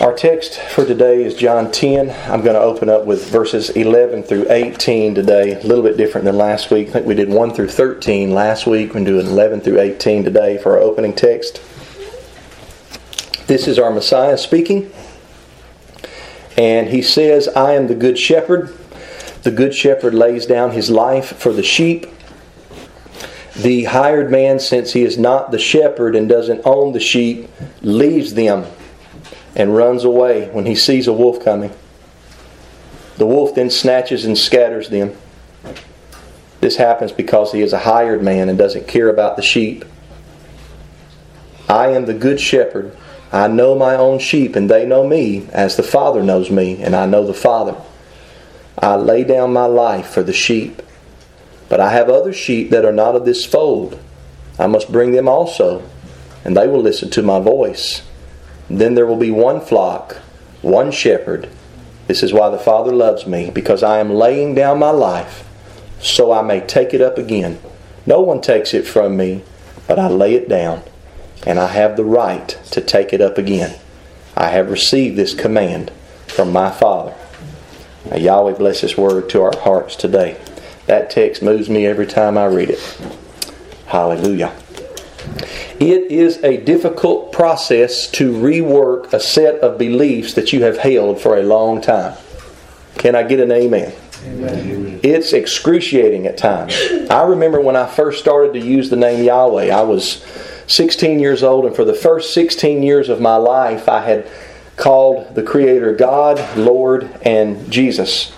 Our text for today is John 10. I'm going to open up with verses 11 through 18 today. A little bit different than last week. I think we did 1 through 13 last week. We're doing 11 through 18 today for our opening text. This is our Messiah speaking. And he says, I am the good shepherd. The good shepherd lays down his life for the sheep. The hired man, since he is not the shepherd and doesn't own the sheep, leaves them and runs away when he sees a wolf coming. The wolf then snatches and scatters them. This happens because he is a hired man and doesn't care about the sheep. I am the good shepherd. I know my own sheep, and they know me as the Father knows me, and I know the Father. I lay down my life for the sheep. But I have other sheep that are not of this fold. I must bring them also, and they will listen to my voice. Then there will be one flock, one shepherd. This is why the Father loves me, because I am laying down my life so I may take it up again. No one takes it from me, but I lay it down, and I have the right to take it up again. I have received this command from my Father. Yahweh bless His word to our hearts today. That text moves me every time I read it. Hallelujah. It is a difficult process to rework a set of beliefs that you have held for a long time. Can I get an amen? amen? It's excruciating at times. I remember when I first started to use the name Yahweh, I was 16 years old, and for the first 16 years of my life, I had called the Creator God, Lord, and Jesus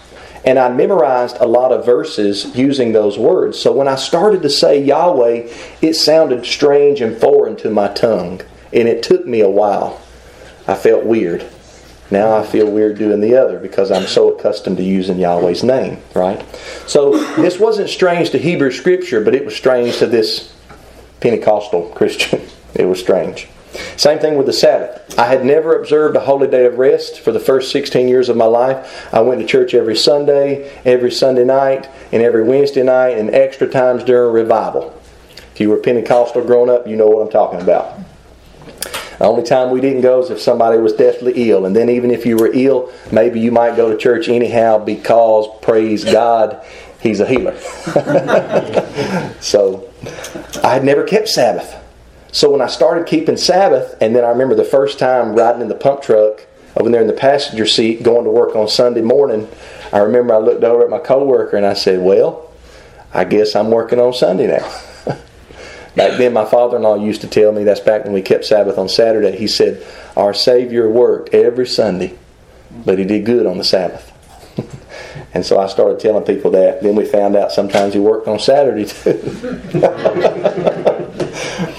and I memorized a lot of verses using those words. So when I started to say Yahweh, it sounded strange and foreign to my tongue, and it took me a while. I felt weird. Now I feel weird doing the other because I'm so accustomed to using Yahweh's name, right? So this wasn't strange to Hebrew scripture, but it was strange to this Pentecostal Christian. It was strange. Same thing with the Sabbath. I had never observed a holy day of rest for the first 16 years of my life. I went to church every Sunday, every Sunday night, and every Wednesday night, and extra times during revival. If you were Pentecostal growing up, you know what I'm talking about. The only time we didn't go is if somebody was deathly ill. And then, even if you were ill, maybe you might go to church anyhow because, praise God, He's a healer. so, I had never kept Sabbath. So when I started keeping Sabbath, and then I remember the first time riding in the pump truck over there in the passenger seat going to work on Sunday morning, I remember I looked over at my coworker and I said, Well, I guess I'm working on Sunday now. back then, my father in law used to tell me that's back when we kept Sabbath on Saturday. He said, Our Savior worked every Sunday, but he did good on the Sabbath. and so I started telling people that. Then we found out sometimes he worked on Saturday too.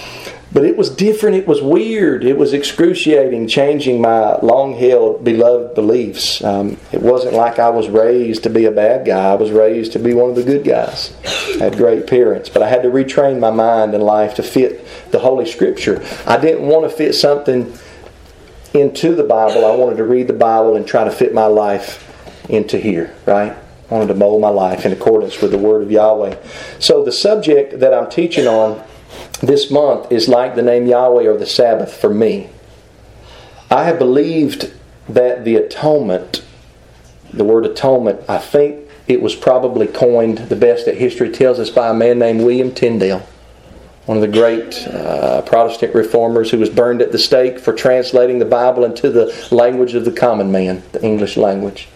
But it was different. It was weird. It was excruciating, changing my long held, beloved beliefs. Um, it wasn't like I was raised to be a bad guy. I was raised to be one of the good guys. I had great parents. But I had to retrain my mind and life to fit the Holy Scripture. I didn't want to fit something into the Bible. I wanted to read the Bible and try to fit my life into here, right? I wanted to mold my life in accordance with the Word of Yahweh. So the subject that I'm teaching on this month is like the name Yahweh or the Sabbath for me. I have believed that the atonement, the word atonement, I think it was probably coined the best that history tells us by a man named William Tyndale, one of the great uh, Protestant reformers who was burned at the stake for translating the Bible into the language of the common man, the English language.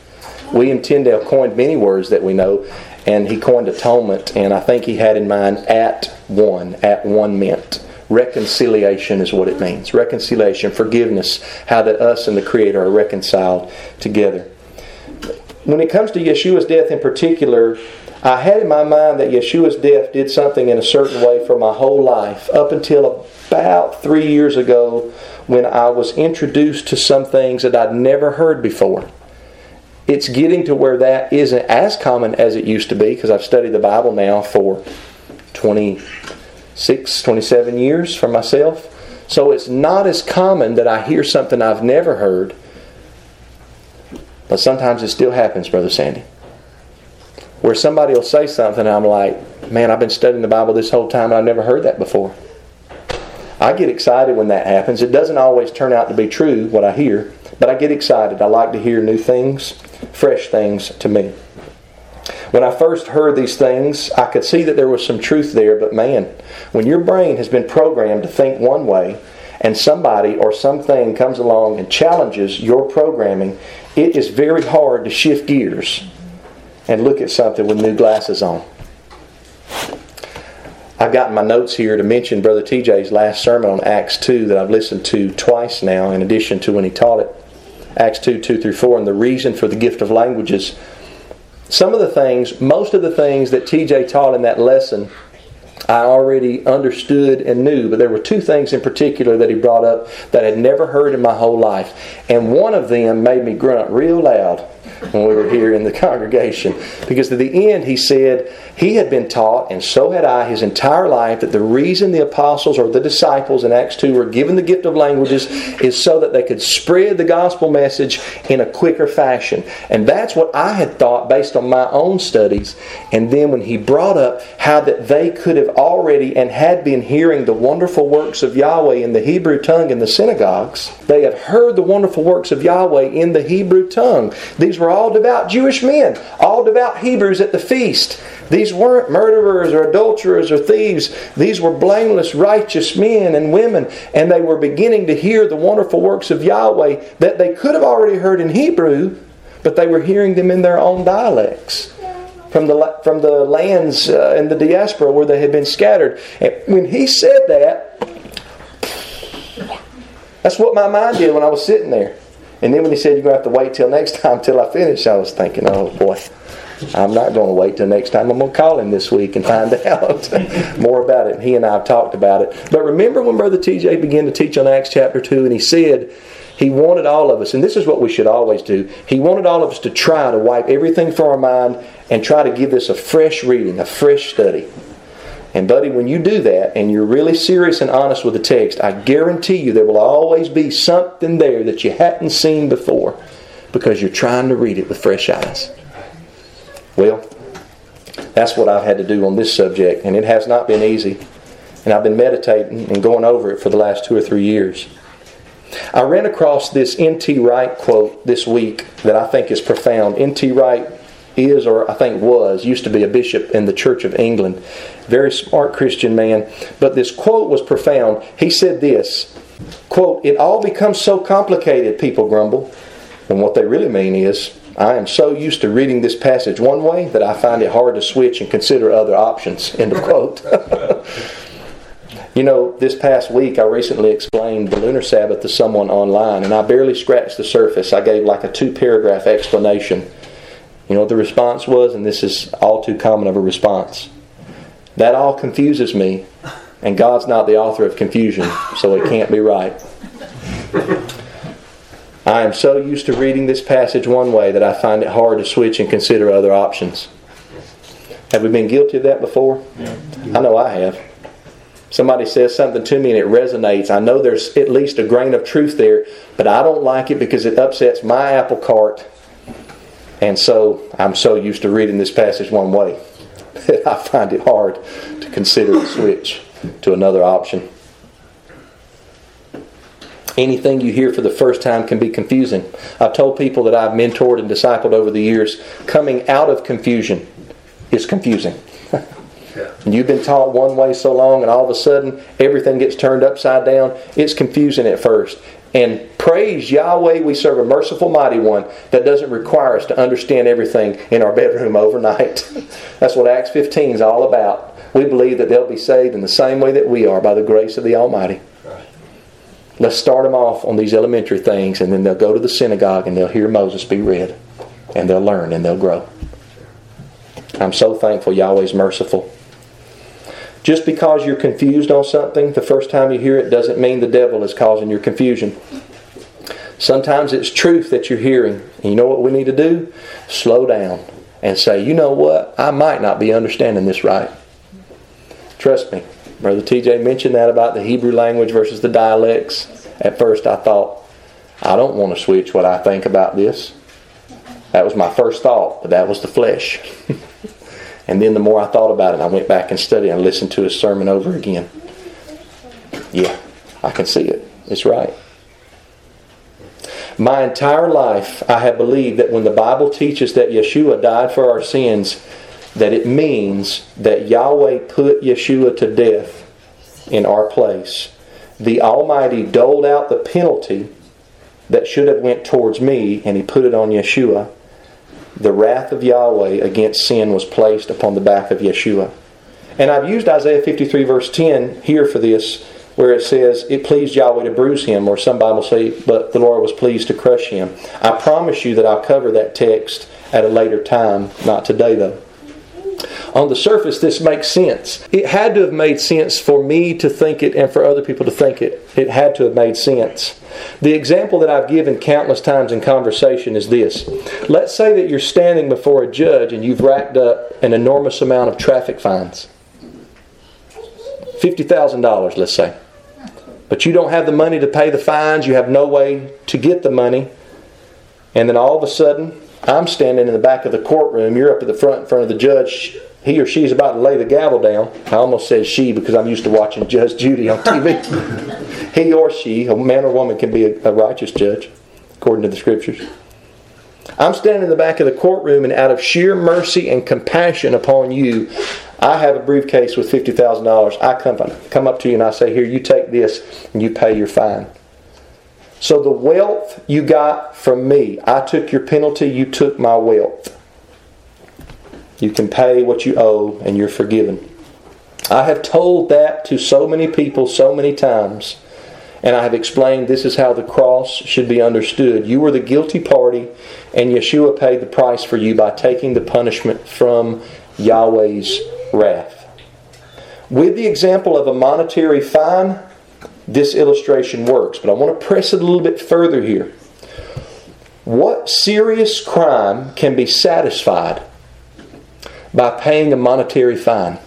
William Tyndale coined many words that we know, and he coined atonement, and I think he had in mind at one. At one meant reconciliation is what it means. Reconciliation, forgiveness, how that us and the Creator are reconciled together. When it comes to Yeshua's death in particular, I had in my mind that Yeshua's death did something in a certain way for my whole life up until about three years ago when I was introduced to some things that I'd never heard before it's getting to where that isn't as common as it used to be because I've studied the Bible now for 26, 27 years for myself. So it's not as common that I hear something I've never heard, but sometimes it still happens, Brother Sandy. Where somebody will say something, I'm like, man, I've been studying the Bible this whole time and I've never heard that before. I get excited when that happens. It doesn't always turn out to be true, what I hear, But I get excited. I like to hear new things, fresh things to me. When I first heard these things, I could see that there was some truth there, but man, when your brain has been programmed to think one way, and somebody or something comes along and challenges your programming, it is very hard to shift gears and look at something with new glasses on. I've got my notes here to mention Brother TJ's last sermon on Acts 2 that I've listened to twice now, in addition to when he taught it. Acts 2 2 through 4, and the reason for the gift of languages. Some of the things, most of the things that TJ taught in that lesson, I already understood and knew, but there were two things in particular that he brought up that I'd never heard in my whole life. And one of them made me grunt real loud when we were here in the congregation. Because at the end, he said he had been taught, and so had I, his entire life, that the reason the apostles or the disciples in Acts 2 were given the gift of languages is so that they could spread the gospel message in a quicker fashion. And that's what I had thought based on my own studies. And then when he brought up how that they could have already and had been hearing the wonderful works of Yahweh in the Hebrew tongue in the synagogues, they had heard the wonderful works of Yahweh in the Hebrew tongue. These were all devout Jewish men, all devout Hebrews at the feast. These weren't murderers or adulterers or thieves. These were blameless, righteous men and women, and they were beginning to hear the wonderful works of Yahweh that they could have already heard in Hebrew, but they were hearing them in their own dialects from the, from the lands uh, in the diaspora where they had been scattered. And when he said that, that's what my mind did when I was sitting there. And then when he said, You're going to have to wait till next time till I finish, I was thinking, Oh boy, I'm not going to wait till next time. I'm going to call him this week and find out more about it. And He and I have talked about it. But remember when Brother TJ began to teach on Acts chapter 2 and he said, he wanted all of us, and this is what we should always do. He wanted all of us to try to wipe everything from our mind and try to give this a fresh reading, a fresh study. And, buddy, when you do that and you're really serious and honest with the text, I guarantee you there will always be something there that you hadn't seen before because you're trying to read it with fresh eyes. Well, that's what I've had to do on this subject, and it has not been easy. And I've been meditating and going over it for the last two or three years. I ran across this N.T. Wright quote this week that I think is profound. N.T. Wright is, or I think was, used to be a bishop in the Church of England. Very smart Christian man. But this quote was profound. He said this quote, It all becomes so complicated, people grumble. And what they really mean is, I am so used to reading this passage one way that I find it hard to switch and consider other options. End of quote. you know, this past week I recently explained the lunar Sabbath to someone online, and I barely scratched the surface. I gave like a two paragraph explanation you know what the response was? And this is all too common of a response. That all confuses me, and God's not the author of confusion, so it can't be right. I am so used to reading this passage one way that I find it hard to switch and consider other options. Have we been guilty of that before? I know I have. Somebody says something to me and it resonates. I know there's at least a grain of truth there, but I don't like it because it upsets my apple cart and so I'm so used to reading this passage one way that I find it hard to consider the switch to another option. Anything you hear for the first time can be confusing. I've told people that I've mentored and discipled over the years, coming out of confusion is confusing. You've been taught one way so long, and all of a sudden everything gets turned upside down. It's confusing at first. And praise Yahweh, we serve a merciful, mighty one that doesn't require us to understand everything in our bedroom overnight. That's what Acts 15 is all about. We believe that they'll be saved in the same way that we are by the grace of the Almighty. Let's start them off on these elementary things, and then they'll go to the synagogue and they'll hear Moses be read, and they'll learn and they'll grow. I'm so thankful Yahweh's merciful. Just because you're confused on something the first time you hear it doesn't mean the devil is causing your confusion. Sometimes it's truth that you're hearing. And you know what we need to do? Slow down and say, you know what? I might not be understanding this right. Trust me. Brother TJ mentioned that about the Hebrew language versus the dialects. At first I thought, I don't want to switch what I think about this. That was my first thought, but that was the flesh. And then the more I thought about it, I went back and studied and listened to his sermon over again. Yeah, I can see it. It's right. My entire life, I have believed that when the Bible teaches that Yeshua died for our sins, that it means that Yahweh put Yeshua to death in our place. The Almighty doled out the penalty that should have went towards me, and He put it on Yeshua. The wrath of Yahweh against sin was placed upon the back of Yeshua. And I've used Isaiah 53, verse 10 here for this, where it says, It pleased Yahweh to bruise him, or some Bible say, But the Lord was pleased to crush him. I promise you that I'll cover that text at a later time, not today though. On the surface, this makes sense. It had to have made sense for me to think it and for other people to think it. It had to have made sense. The example that I've given countless times in conversation is this. Let's say that you're standing before a judge and you've racked up an enormous amount of traffic fines. $50,000, let's say. But you don't have the money to pay the fines, you have no way to get the money. And then all of a sudden, I'm standing in the back of the courtroom, you're up at the front in front of the judge. He or she's about to lay the gavel down. I almost said she because I'm used to watching Judge Judy on TV. he or she, a man or woman, can be a, a righteous judge, according to the scriptures. I'm standing in the back of the courtroom, and out of sheer mercy and compassion upon you, I have a briefcase with $50,000. I come, come up to you and I say, Here, you take this and you pay your fine. So the wealth you got from me, I took your penalty, you took my wealth. You can pay what you owe and you're forgiven. I have told that to so many people so many times, and I have explained this is how the cross should be understood. You were the guilty party, and Yeshua paid the price for you by taking the punishment from Yahweh's wrath. With the example of a monetary fine, this illustration works, but I want to press it a little bit further here. What serious crime can be satisfied by paying a monetary fine?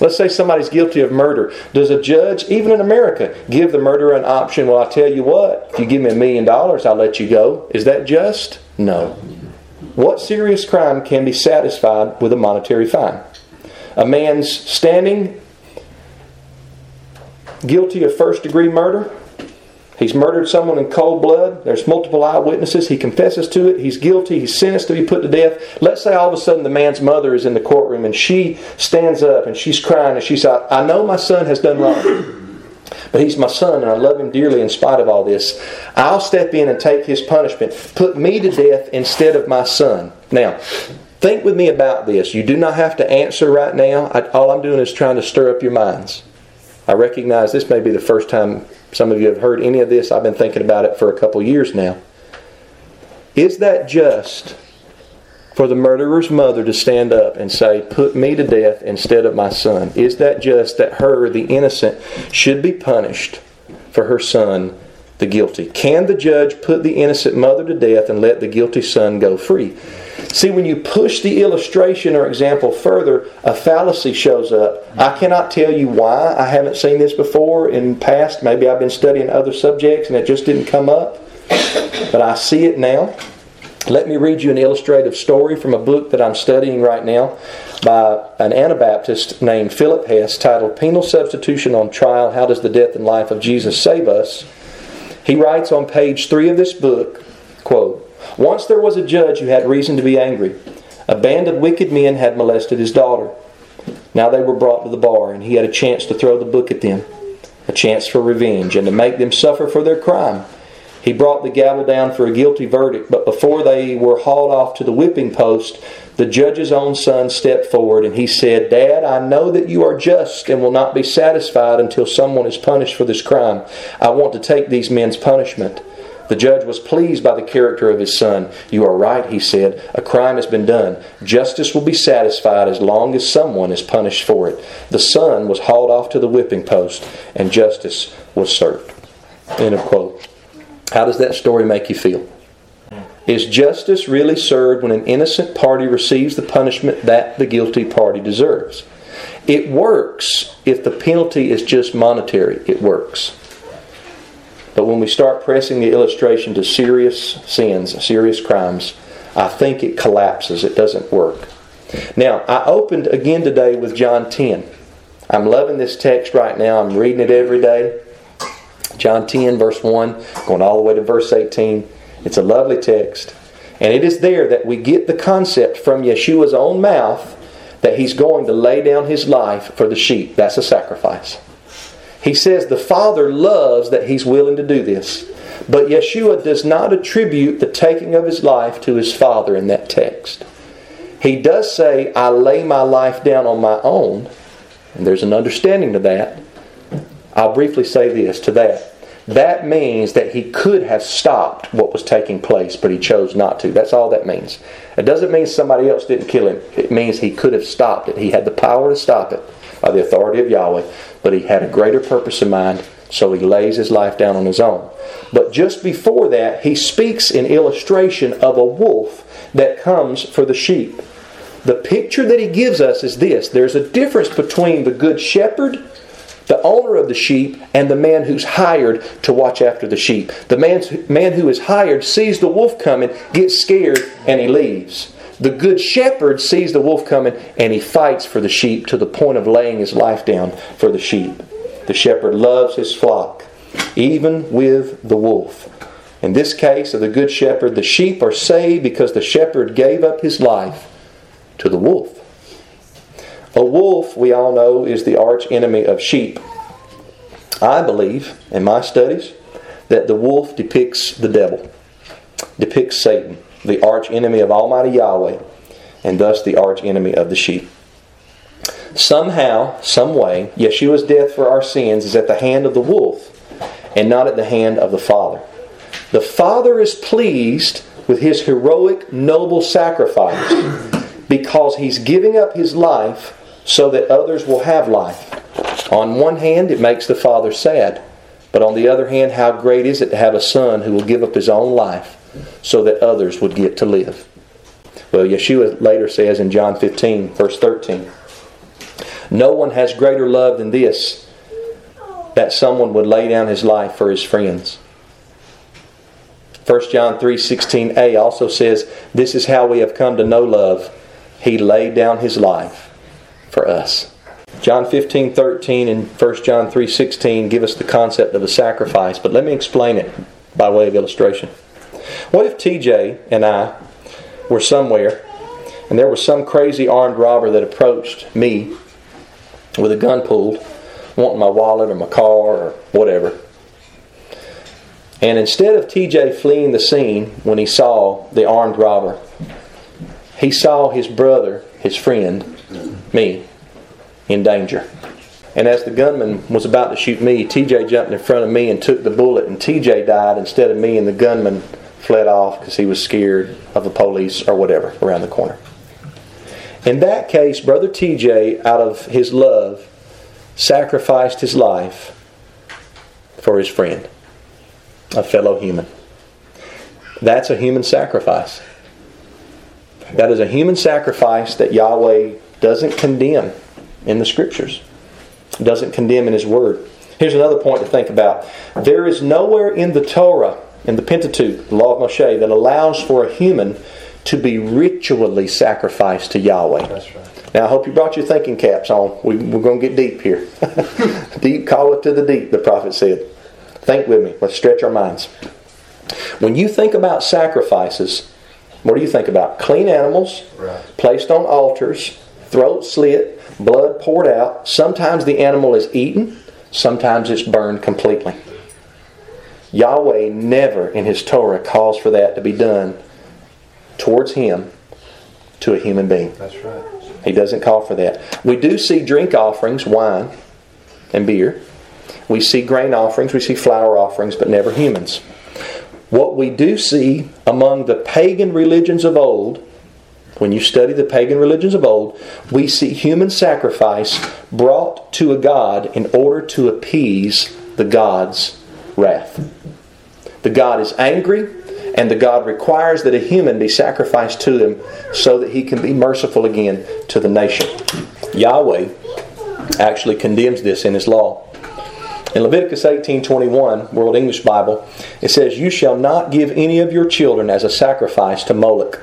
Let's say somebody's guilty of murder. Does a judge, even in America, give the murderer an option? Well, I tell you what, if you give me a million dollars, I'll let you go. Is that just? No. What serious crime can be satisfied with a monetary fine? A man's standing guilty of first degree murder. He's murdered someone in cold blood. There's multiple eyewitnesses. He confesses to it. He's guilty. He's sentenced to be put to death. Let's say all of a sudden the man's mother is in the courtroom and she stands up and she's crying and she says, I know my son has done wrong, but he's my son and I love him dearly in spite of all this. I'll step in and take his punishment. Put me to death instead of my son. Now, think with me about this. You do not have to answer right now. I, all I'm doing is trying to stir up your minds. I recognize this may be the first time some of you have heard any of this. I've been thinking about it for a couple years now. Is that just for the murderer's mother to stand up and say, Put me to death instead of my son? Is that just that her, the innocent, should be punished for her son, the guilty? Can the judge put the innocent mother to death and let the guilty son go free? See, when you push the illustration or example further, a fallacy shows up. I cannot tell you why I haven't seen this before in past. Maybe I've been studying other subjects and it just didn't come up. But I see it now. Let me read you an illustrative story from a book that I'm studying right now by an Anabaptist named Philip Hess titled Penal Substitution on Trial How Does the Death and Life of Jesus Save Us? He writes on page 3 of this book, quote, once there was a judge who had reason to be angry. A band of wicked men had molested his daughter. Now they were brought to the bar, and he had a chance to throw the book at them, a chance for revenge, and to make them suffer for their crime. He brought the gavel down for a guilty verdict, but before they were hauled off to the whipping post, the judge's own son stepped forward and he said, Dad, I know that you are just and will not be satisfied until someone is punished for this crime. I want to take these men's punishment. The judge was pleased by the character of his son. You are right, he said. A crime has been done. Justice will be satisfied as long as someone is punished for it. The son was hauled off to the whipping post, and justice was served. End of quote. How does that story make you feel? Is justice really served when an innocent party receives the punishment that the guilty party deserves? It works if the penalty is just monetary. It works. But when we start pressing the illustration to serious sins, serious crimes, I think it collapses. It doesn't work. Now, I opened again today with John 10. I'm loving this text right now. I'm reading it every day. John 10, verse 1, going all the way to verse 18. It's a lovely text. And it is there that we get the concept from Yeshua's own mouth that he's going to lay down his life for the sheep. That's a sacrifice. He says the Father loves that he's willing to do this. But Yeshua does not attribute the taking of his life to his Father in that text. He does say, I lay my life down on my own, and there's an understanding to that. I'll briefly say this to that. That means that he could have stopped what was taking place, but he chose not to. That's all that means. It doesn't mean somebody else didn't kill him. It means he could have stopped it. He had the power to stop it by the authority of Yahweh, but he had a greater purpose in mind, so he lays his life down on his own. But just before that, he speaks in illustration of a wolf that comes for the sheep. The picture that he gives us is this there's a difference between the good shepherd, the owner of the sheep, and the man who's hired to watch after the sheep. The man, man who is hired sees the wolf coming, gets scared, and he leaves. The good shepherd sees the wolf coming and he fights for the sheep to the point of laying his life down for the sheep. The shepherd loves his flock, even with the wolf. In this case of the good shepherd, the sheep are saved because the shepherd gave up his life to the wolf. A wolf, we all know, is the arch enemy of sheep. I believe, in my studies, that the wolf depicts the devil, depicts Satan, the arch enemy of Almighty Yahweh, and thus the arch enemy of the sheep. Somehow, some way, Yeshua's death for our sins is at the hand of the wolf and not at the hand of the Father. The Father is pleased with his heroic, noble sacrifice because he's giving up his life so that others will have life. On one hand, it makes the father sad, but on the other hand, how great is it to have a son who will give up his own life so that others would get to live? Well, Yeshua later says in John 15, verse 13, No one has greater love than this, that someone would lay down his life for his friends. 1 John 3:16a also says, "This is how we have come to know love, he laid down his life for us. John 15, 13 and 1 John 3, 16 give us the concept of a sacrifice, but let me explain it by way of illustration. What if TJ and I were somewhere and there was some crazy armed robber that approached me with a gun pulled, wanting my wallet or my car or whatever? And instead of TJ fleeing the scene when he saw the armed robber, he saw his brother, his friend, me, in danger. And as the gunman was about to shoot me, TJ jumped in front of me and took the bullet, and TJ died instead of me, and the gunman fled off because he was scared of the police or whatever around the corner. In that case, Brother TJ, out of his love, sacrificed his life for his friend, a fellow human. That's a human sacrifice. That is a human sacrifice that Yahweh doesn't condemn in the scriptures, doesn't condemn in His Word. Here's another point to think about. There is nowhere in the Torah, in the Pentateuch, the law of Moshe, that allows for a human to be ritually sacrificed to Yahweh. That's right. Now, I hope you brought your thinking caps on. We, are going to get deep here. deep, call it to the deep, the prophet said. Think with me. Let's stretch our minds. When you think about sacrifices, what do you think about? Clean animals Right. placed on altars, throat slit, blood poured out. Sometimes the animal is eaten, sometimes it's burned completely. Yahweh never in His Torah calls for that to be done towards Him to a human being. That's right. He doesn't call for that. We do see drink offerings, wine and beer. We see grain offerings, we see flour offerings, but never humans. What we do see among the pagan religions of old, when you study the pagan religions of old, we see human sacrifice brought to a god in order to appease the god's wrath. The god is angry, and the god requires that a human be sacrificed to him so that he can be merciful again to the nation. Yahweh actually condemns this in his law. In Leviticus 18:21, World English Bible, it says, "You shall not give any of your children as a sacrifice to Moloch.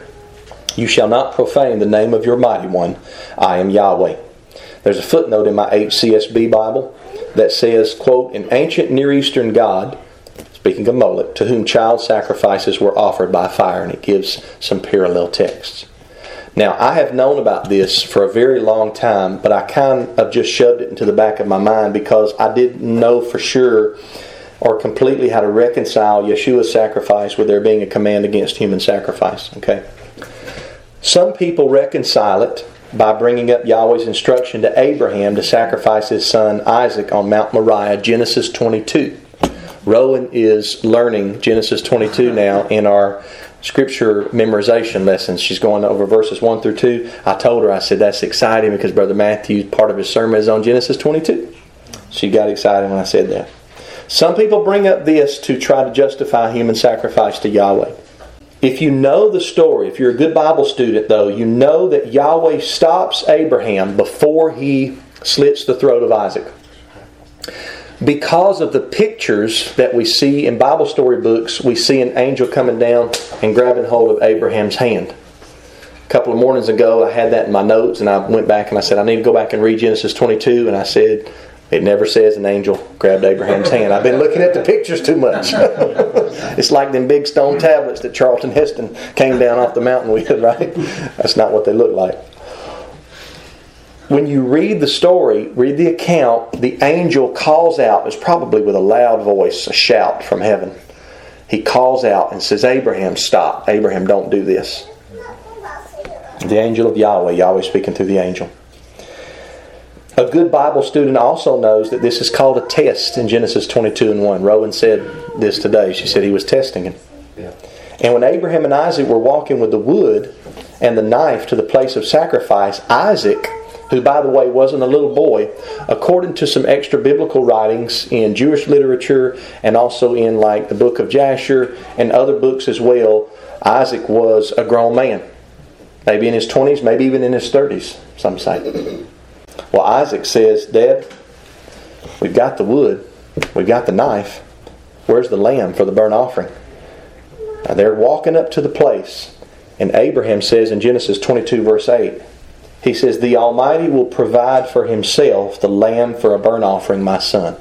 You shall not profane the name of your mighty one. I am Yahweh." There's a footnote in my HCSB Bible. that says, quote, an ancient Near Eastern god, speaking of Moloch, to whom child sacrifices were offered by fire, and it gives some parallel texts. Now, I have known about this for a very long time, but I kind of just shoved it into the back of my mind because I didn't know for sure or completely how to reconcile Yeshua's sacrifice with there being a command against human sacrifice. Okay? Some people reconcile it by bringing up Yahweh's instruction to Abraham to sacrifice his son Isaac on Mount Moriah, Genesis 22. Rowan is learning Genesis 22 now in our scripture memorization lessons. She's going over verses 1 through 2. I told her, I said, that's exciting because Brother Matthew, part of his sermon is on Genesis 22. She got excited when I said that. Some people bring up this to try to justify human sacrifice to Yahweh. If you know the story, if you're a good Bible student, though, you know that Yahweh stops Abraham before he slits the throat of Isaac. Because of the pictures that we see in Bible story books, we see an angel coming down and grabbing hold of Abraham's hand. A couple of mornings ago, I had that in my notes, and I went back and I said, I need to go back and read Genesis 22. And I said, it never says an angel grabbed Abraham's hand. I've been looking at the pictures too much. it's like them big stone tablets that Charlton Heston came down off the mountain with, right? That's not what they look like. When you read the story, read the account, the angel calls out, it's probably with a loud voice, a shout from heaven. He calls out and says, Abraham, stop. Abraham, don't do this. The angel of Yahweh, Yahweh speaking through the angel. A good Bible student also knows that this is called a test in Genesis 22 and 1. Rowan said this today. She said he was testing him. And when Abraham and Isaac were walking with the wood and the knife to the place of sacrifice, Isaac, who by the way wasn't a little boy, according to some extra biblical writings in Jewish literature and also in like the book of Jasher and other books as well, Isaac was a grown man. Maybe in his 20s, maybe even in his 30s, some say. Well, Isaac says, Dad, we've got the wood, we've got the knife. Where's the lamb for the burnt offering? Now they're walking up to the place, and Abraham says in Genesis 22, verse 8, he says, The Almighty will provide for himself the lamb for a burnt offering, my son.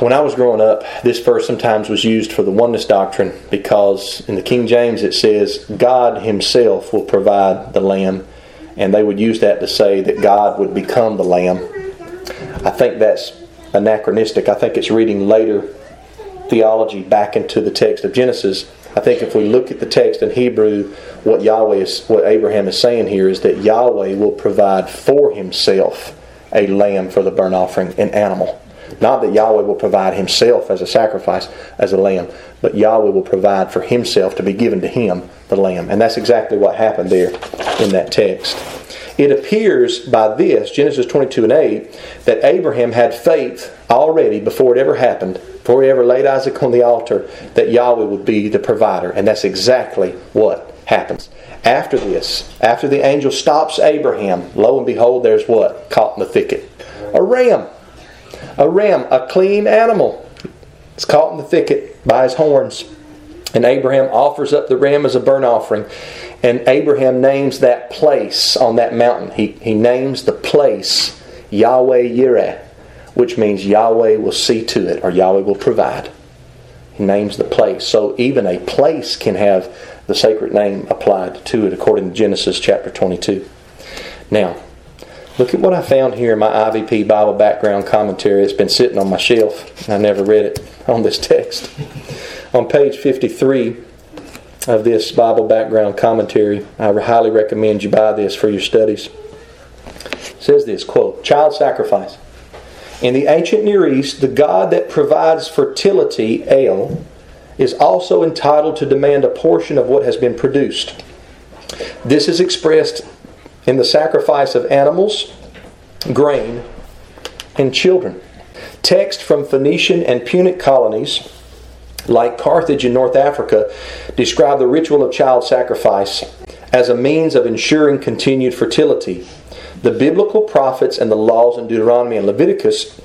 When I was growing up, this verse sometimes was used for the oneness doctrine because in the King James it says, God Himself will provide the lamb and they would use that to say that God would become the Lamb. I think that's anachronistic. I think it's reading later theology back into the text of Genesis. I think if we look at the text in Hebrew, what Yahweh is, what Abraham is saying here is that Yahweh will provide for himself a lamb for the burnt offering, an animal. Not that Yahweh will provide himself as a sacrifice, as a lamb, but Yahweh will provide for himself to be given to him, the lamb. And that's exactly what happened there in that text. It appears by this, Genesis 22 and 8, that Abraham had faith already before it ever happened, before he ever laid Isaac on the altar, that Yahweh would be the provider. And that's exactly what happens. After this, after the angel stops Abraham, lo and behold, there's what? Caught in the thicket. A ram. A ram, a clean animal. It's caught in the thicket by his horns. And Abraham offers up the ram as a burnt offering. And Abraham names that place on that mountain. He, he names the place Yahweh Yireh, which means Yahweh will see to it or Yahweh will provide. He names the place. So even a place can have the sacred name applied to it according to Genesis chapter 22. Now, look at what I found here in my IVP Bible background commentary. It's been sitting on my shelf. I never read it on this text. on page 53, of this Bible background commentary. I highly recommend you buy this for your studies. It says this quote, child sacrifice. In the ancient Near East, the God that provides fertility, El, is also entitled to demand a portion of what has been produced. This is expressed in the sacrifice of animals, grain, and children. Text from Phoenician and Punic colonies like Carthage in North Africa, describe the ritual of child sacrifice as a means of ensuring continued fertility. The biblical prophets and the laws in Deuteronomy and Leviticus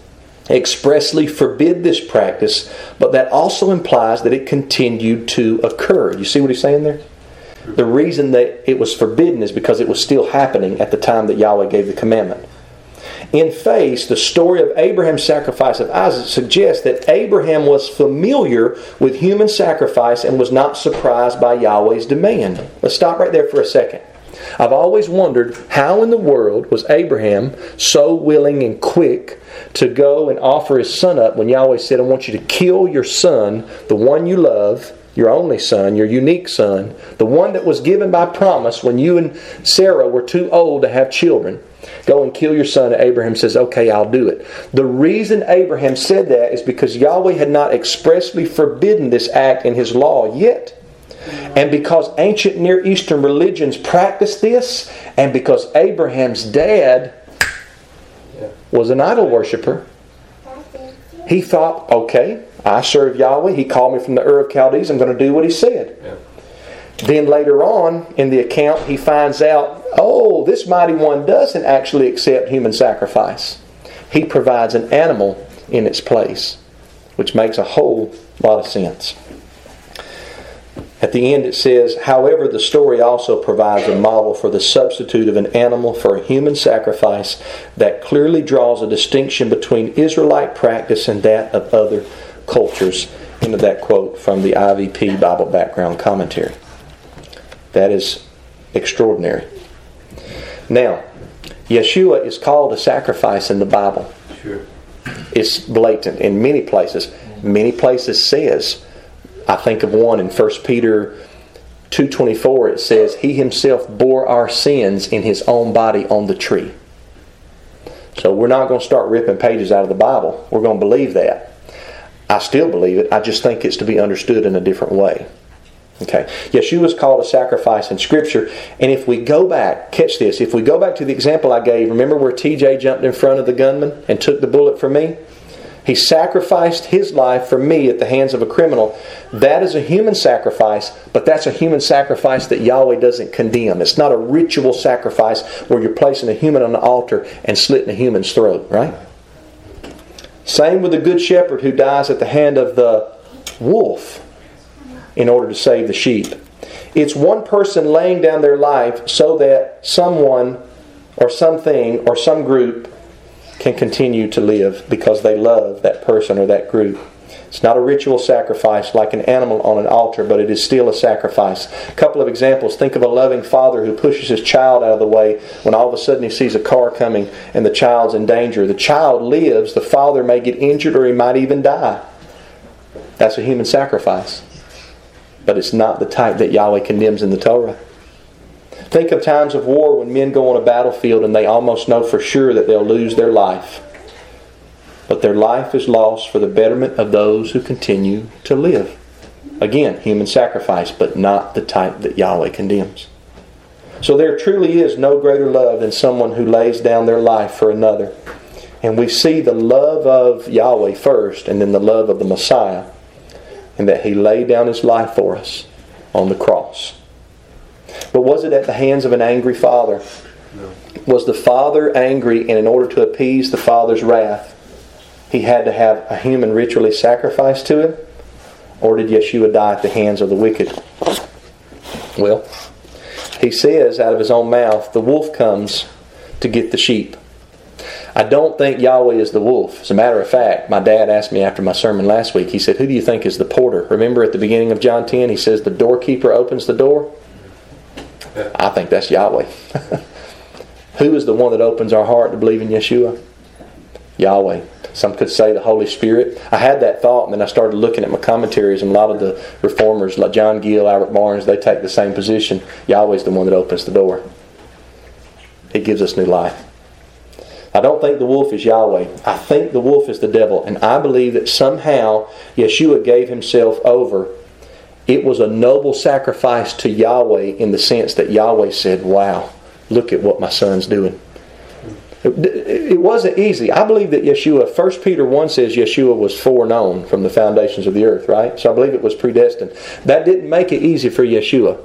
expressly forbid this practice, but that also implies that it continued to occur. You see what he's saying there? The reason that it was forbidden is because it was still happening at the time that Yahweh gave the commandment. In face, the story of Abraham's sacrifice of Isaac suggests that Abraham was familiar with human sacrifice and was not surprised by Yahweh's demand. Let's stop right there for a second. I've always wondered how in the world was Abraham so willing and quick to go and offer his son up when Yahweh said, I want you to kill your son, the one you love, your only son, your unique son, the one that was given by promise when you and Sarah were too old to have children. Go and kill your son. Abraham says, Okay, I'll do it. The reason Abraham said that is because Yahweh had not expressly forbidden this act in his law yet. And because ancient Near Eastern religions practiced this, and because Abraham's dad was an idol worshiper, he thought, okay, I serve Yahweh. He called me from the Ur of Chaldees. I'm going to do what he said. Yeah. Then later on in the account, he finds out, oh, this mighty one doesn't actually accept human sacrifice. He provides an animal in its place, which makes a whole lot of sense. At the end, it says, however, the story also provides a model for the substitute of an animal for a human sacrifice that clearly draws a distinction between Israelite practice and that of other cultures. Into that quote from the IVP Bible Background Commentary. That is extraordinary. Now, Yeshua is called a sacrifice in the Bible. Sure. It's blatant in many places. Many places says, I think of one in 1 Peter 2.24, it says, He himself bore our sins in his own body on the tree. So we're not going to start ripping pages out of the Bible. We're going to believe that. I still believe it. I just think it's to be understood in a different way. Okay. Yeshua is called a sacrifice in Scripture. And if we go back, catch this, if we go back to the example I gave, remember where TJ jumped in front of the gunman and took the bullet for me? He sacrificed his life for me at the hands of a criminal. That is a human sacrifice, but that's a human sacrifice that Yahweh doesn't condemn. It's not a ritual sacrifice where you're placing a human on the altar and slitting a human's throat, right? Same with the good shepherd who dies at the hand of the wolf in order to save the sheep. It's one person laying down their life so that someone or something or some group can continue to live because they love that person or that group. It's not a ritual sacrifice like an animal on an altar, but it is still a sacrifice. A couple of examples. Think of a loving father who pushes his child out of the way when all of a sudden he sees a car coming and the child's in danger. The child lives, the father may get injured or he might even die. That's a human sacrifice but it's not the type that Yahweh condemns in the Torah. Think of times of war when men go on a battlefield and they almost know for sure that they'll lose their life. But their life is lost for the betterment of those who continue to live. Again, human sacrifice, but not the type that Yahweh condemns. So there truly is no greater love than someone who lays down their life for another. And we see the love of Yahweh first and then the love of the Messiah and that He laid down His life for us on the cross. But was it at the hands of an angry father? No. Was the father angry, and in order to appease the father's wrath, he had to have a human ritually sacrificed to him? Or did Yeshua die at the hands of the wicked? Well, he says out of his own mouth, the wolf comes to get the sheep. I don't think Yahweh is the wolf. As a matter of fact, my dad asked me after my sermon last week, he said, Who do you think is the porter? Remember at the beginning of John 10, he says, The doorkeeper opens the door? I think that's Yahweh. Who is the one that opens our heart to believe in Yeshua? Yahweh. Some could say the Holy Spirit. I had that thought, and then I started looking at my commentaries, and a lot of the reformers, like John Gill, Albert Barnes, they take the same position. Yahweh's the one that opens the door. He gives us new life. I don't think the wolf is Yahweh. I think the wolf is the devil. And I believe that somehow Yeshua gave himself over. It was a noble sacrifice to Yahweh in the sense that Yahweh said, Wow, look at what my son's doing. It wasn't easy. I believe that Yeshua, 1 Peter 1 says Yeshua was foreknown from the foundations of the earth, right? So I believe it was predestined. That didn't make it easy for Yeshua.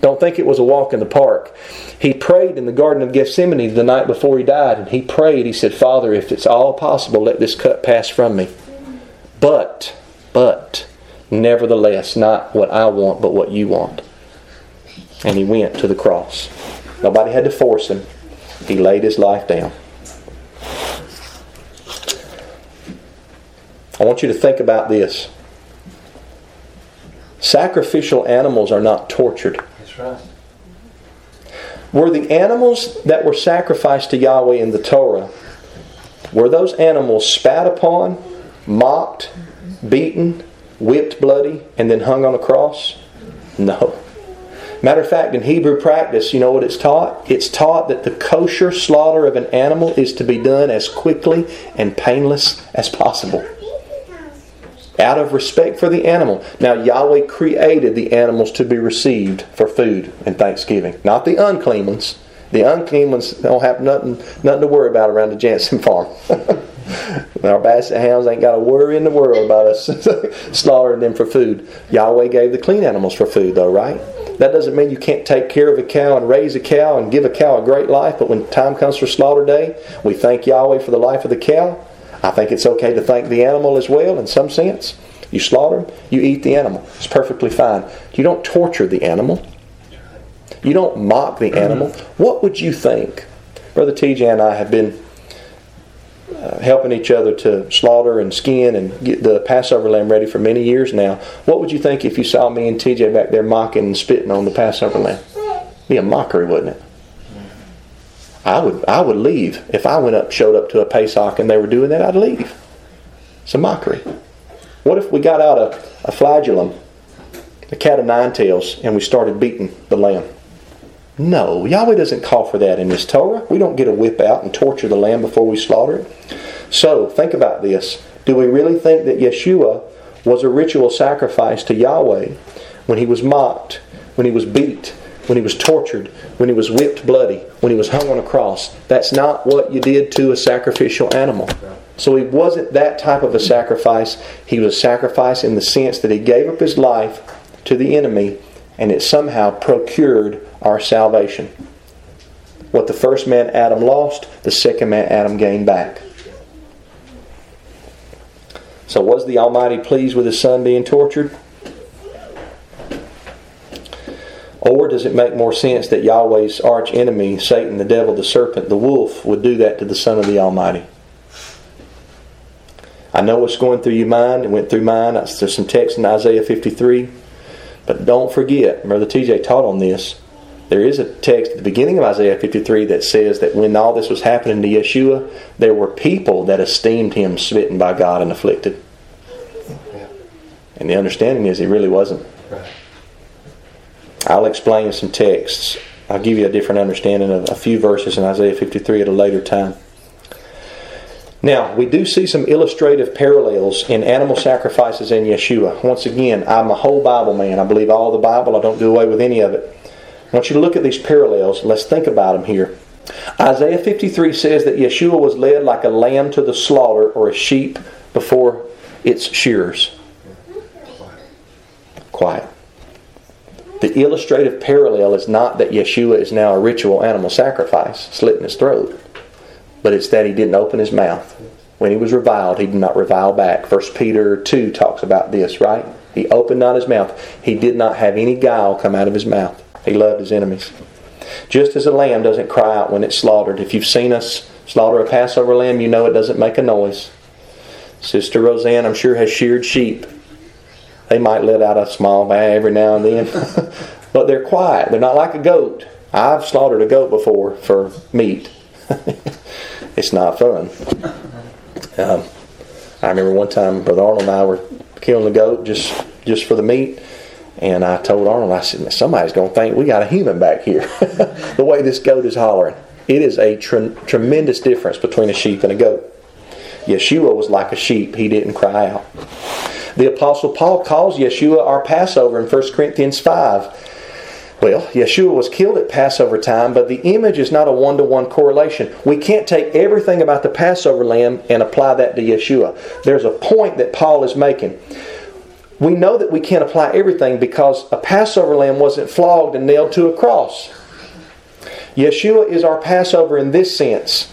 Don't think it was a walk in the park. He prayed in the Garden of Gethsemane the night before he died, and he prayed, he said, Father, if it's all possible, let this cup pass from me. But, but, Nevertheless, not what I want, but what you want. And he went to the cross. Nobody had to force him. He laid his life down. I want you to think about this. Sacrificial animals are not tortured. That's right. Were the animals that were sacrificed to Yahweh in the Torah, were those animals spat upon, mocked, beaten, whipped bloody, and then hung on a cross? No. Matter of fact, in Hebrew practice, you know what it's taught? It's taught that the kosher slaughter of an animal is to be done as quickly and painless as possible out of respect for the animal. Now, Yahweh created the animals to be received for food and thanksgiving, not the unclean ones. The unclean ones don't have nothing, nothing to worry about around the Jansen farm. Our basset hounds ain't got a worry in the world about us slaughtering them for food. Yahweh gave the clean animals for food, though, right? That doesn't mean you can't take care of a cow and raise a cow and give a cow a great life, but when time comes for slaughter day, we thank Yahweh for the life of the cow I think it's okay to thank the animal as well in some sense. You slaughter them, you eat the animal. It's perfectly fine. You don't torture the animal. You don't mock the animal. Mm-hmm. What would you think? Brother TJ and I have been uh, helping each other to slaughter and skin and get the Passover lamb ready for many years now. What would you think if you saw me and TJ back there mocking and spitting on the Passover lamb? Be a mockery, wouldn't it? I would I would leave if I went up showed up to a Pesach and they were doing that. I'd leave. It's a mockery. What if we got out a, a flagellum, a cat of nine tails, and we started beating the lamb? No, Yahweh doesn't call for that in His Torah. We don't get a whip out and torture the lamb before we slaughter it. So think about this. Do we really think that Yeshua was a ritual sacrifice to Yahweh when he was mocked, when he was beat, when he was tortured, when he was whipped bloody, when he was hung on a cross. That's not what you did to a sacrificial animal. So he wasn't that type of a sacrifice. He was a sacrifice in the sense that he gave up his life to the enemy and it somehow procured our salvation. What the first man Adam lost, the second man Adam gained back. So was the Almighty pleased with his son being tortured? Or does it make more sense that Yahweh's arch enemy, Satan, the devil, the serpent, the wolf, would do that to the Son of the Almighty? I know what's going through your mind. It went through mine. There's some text in Isaiah 53. But don't forget, Brother TJ taught on this. There is a text at the beginning of Isaiah 53 that says that when all this was happening to Yeshua, there were people that esteemed him smitten by God and afflicted. And the understanding is he really wasn't. I'll explain some texts. I'll give you a different understanding of a few verses in Isaiah 53 at a later time. Now, we do see some illustrative parallels in animal sacrifices in Yeshua. Once again, I'm a whole Bible man. I believe all the Bible. I don't do away with any of it. I want you to look at these parallels. Let's think about them here. Isaiah 53 says that Yeshua was led like a lamb to the slaughter or a sheep before its shearers. Quiet. The illustrative parallel is not that Yeshua is now a ritual animal sacrifice, slitting his throat, but it's that he didn't open his mouth. When he was reviled, he did not revile back. 1 Peter 2 talks about this, right? He opened not his mouth. He did not have any guile come out of his mouth. He loved his enemies. Just as a lamb doesn't cry out when it's slaughtered. If you've seen us slaughter a Passover lamb, you know it doesn't make a noise. Sister Roseanne, I'm sure, has sheared sheep. They might let out a small bang every now and then, but they're quiet. They're not like a goat. I've slaughtered a goat before for meat. it's not fun. Um, I remember one time Brother Arnold and I were killing the goat just just for the meat. And I told Arnold, I said, somebody's going to think we got a human back here. the way this goat is hollering. It is a tre- tremendous difference between a sheep and a goat. Yeshua was like a sheep. He didn't cry out. The Apostle Paul calls Yeshua our Passover in 1 Corinthians 5. Well, Yeshua was killed at Passover time, but the image is not a one to one correlation. We can't take everything about the Passover lamb and apply that to Yeshua. There's a point that Paul is making. We know that we can't apply everything because a Passover lamb wasn't flogged and nailed to a cross. Yeshua is our Passover in this sense.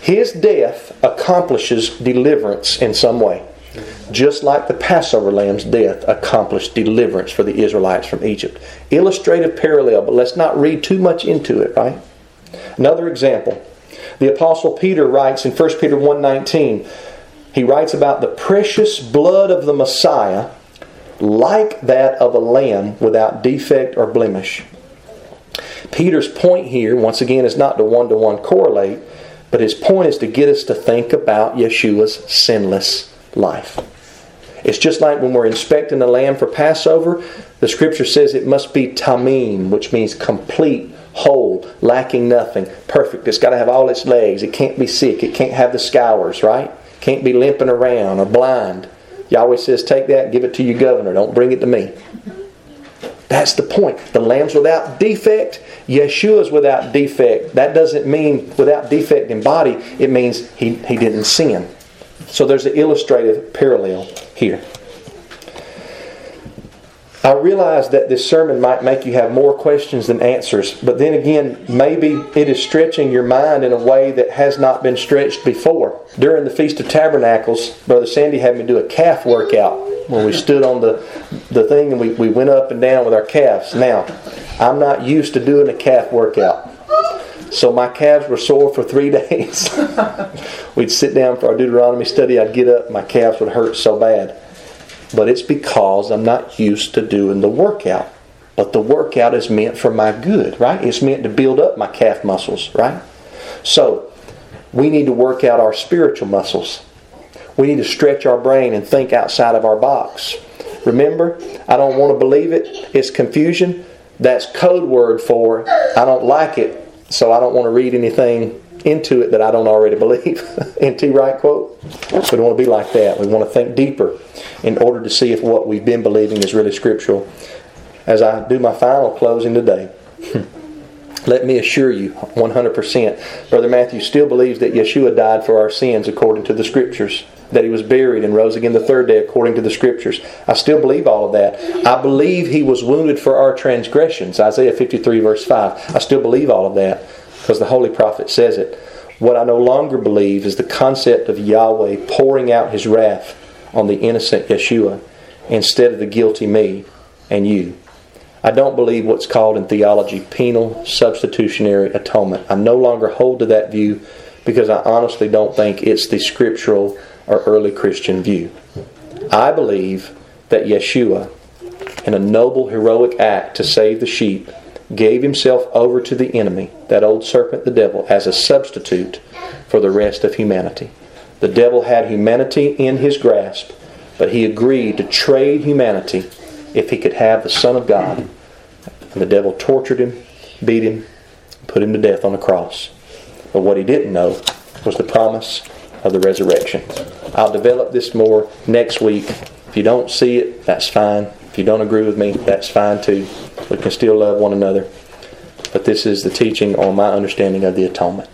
His death accomplishes deliverance in some way just like the Passover lamb's death accomplished deliverance for the Israelites from Egypt. Illustrative parallel, but let's not read too much into it, right? Another example. The apostle Peter writes in 1 Peter 1:19, he writes about the precious blood of the Messiah like that of a lamb without defect or blemish. Peter's point here, once again, is not to one to one correlate, but his point is to get us to think about Yeshua's sinless life. It's just like when we're inspecting a lamb for Passover, the scripture says it must be tamim, which means complete, whole, lacking nothing, perfect. It's got to have all its legs. It can't be sick. It can't have the scours, right? Can't be limping around or blind. Yahweh says, Take that, give it to your governor. Don't bring it to me. That's the point. The lamb's without defect, Yeshua's without defect. That doesn't mean without defect in body, it means he, he didn't sin. So there's an illustrative parallel here. I realize that this sermon might make you have more questions than answers, but then again, maybe it is stretching your mind in a way that has not been stretched before. During the Feast of Tabernacles, Brother Sandy had me do a calf workout when we stood on the, the thing and we, we went up and down with our calves. Now, I'm not used to doing a calf workout. So my calves were sore for three days. We'd sit down for our Deuteronomy study, I'd get up, my calves would hurt so bad but it's because I'm not used to doing the workout. But the workout is meant for my good, right? It's meant to build up my calf muscles, right? So, we need to work out our spiritual muscles. We need to stretch our brain and think outside of our box. Remember, I don't want to believe it. It's confusion. That's code word for I don't like it, so I don't want to read anything into it that I don't already believe. N.T. Wright quote. We don't want to be like that. We want to think deeper in order to see if what we've been believing is really scriptural. As I do my final closing today, let me assure you 100%, Brother Matthew still believes that Yeshua died for our sins according to the scriptures, that he was buried and rose again the third day according to the scriptures. I still believe all of that. I believe he was wounded for our transgressions, Isaiah 53, verse 5. I still believe all of that because the Holy Prophet says it. What I no longer believe is the concept of Yahweh pouring out his wrath on the innocent Yeshua instead of the guilty me and you. I don't believe what's called in theology penal substitutionary atonement. I no longer hold to that view because I honestly don't think it's the scriptural or early Christian view. I believe that Yeshua, in a noble, heroic act to save the sheep, gave himself over to the enemy, that old serpent, the devil, as a substitute for the rest of humanity. The devil had humanity in his grasp, but he agreed to trade humanity if he could have the Son of God. And the devil tortured him, beat him, put him to death on the cross. But what he didn't know was the promise of the resurrection. I'll develop this more next week. If you don't see it, that's fine. If you don't agree with me, that's fine too. We can still love one another. But this is the teaching on my understanding of the atonement.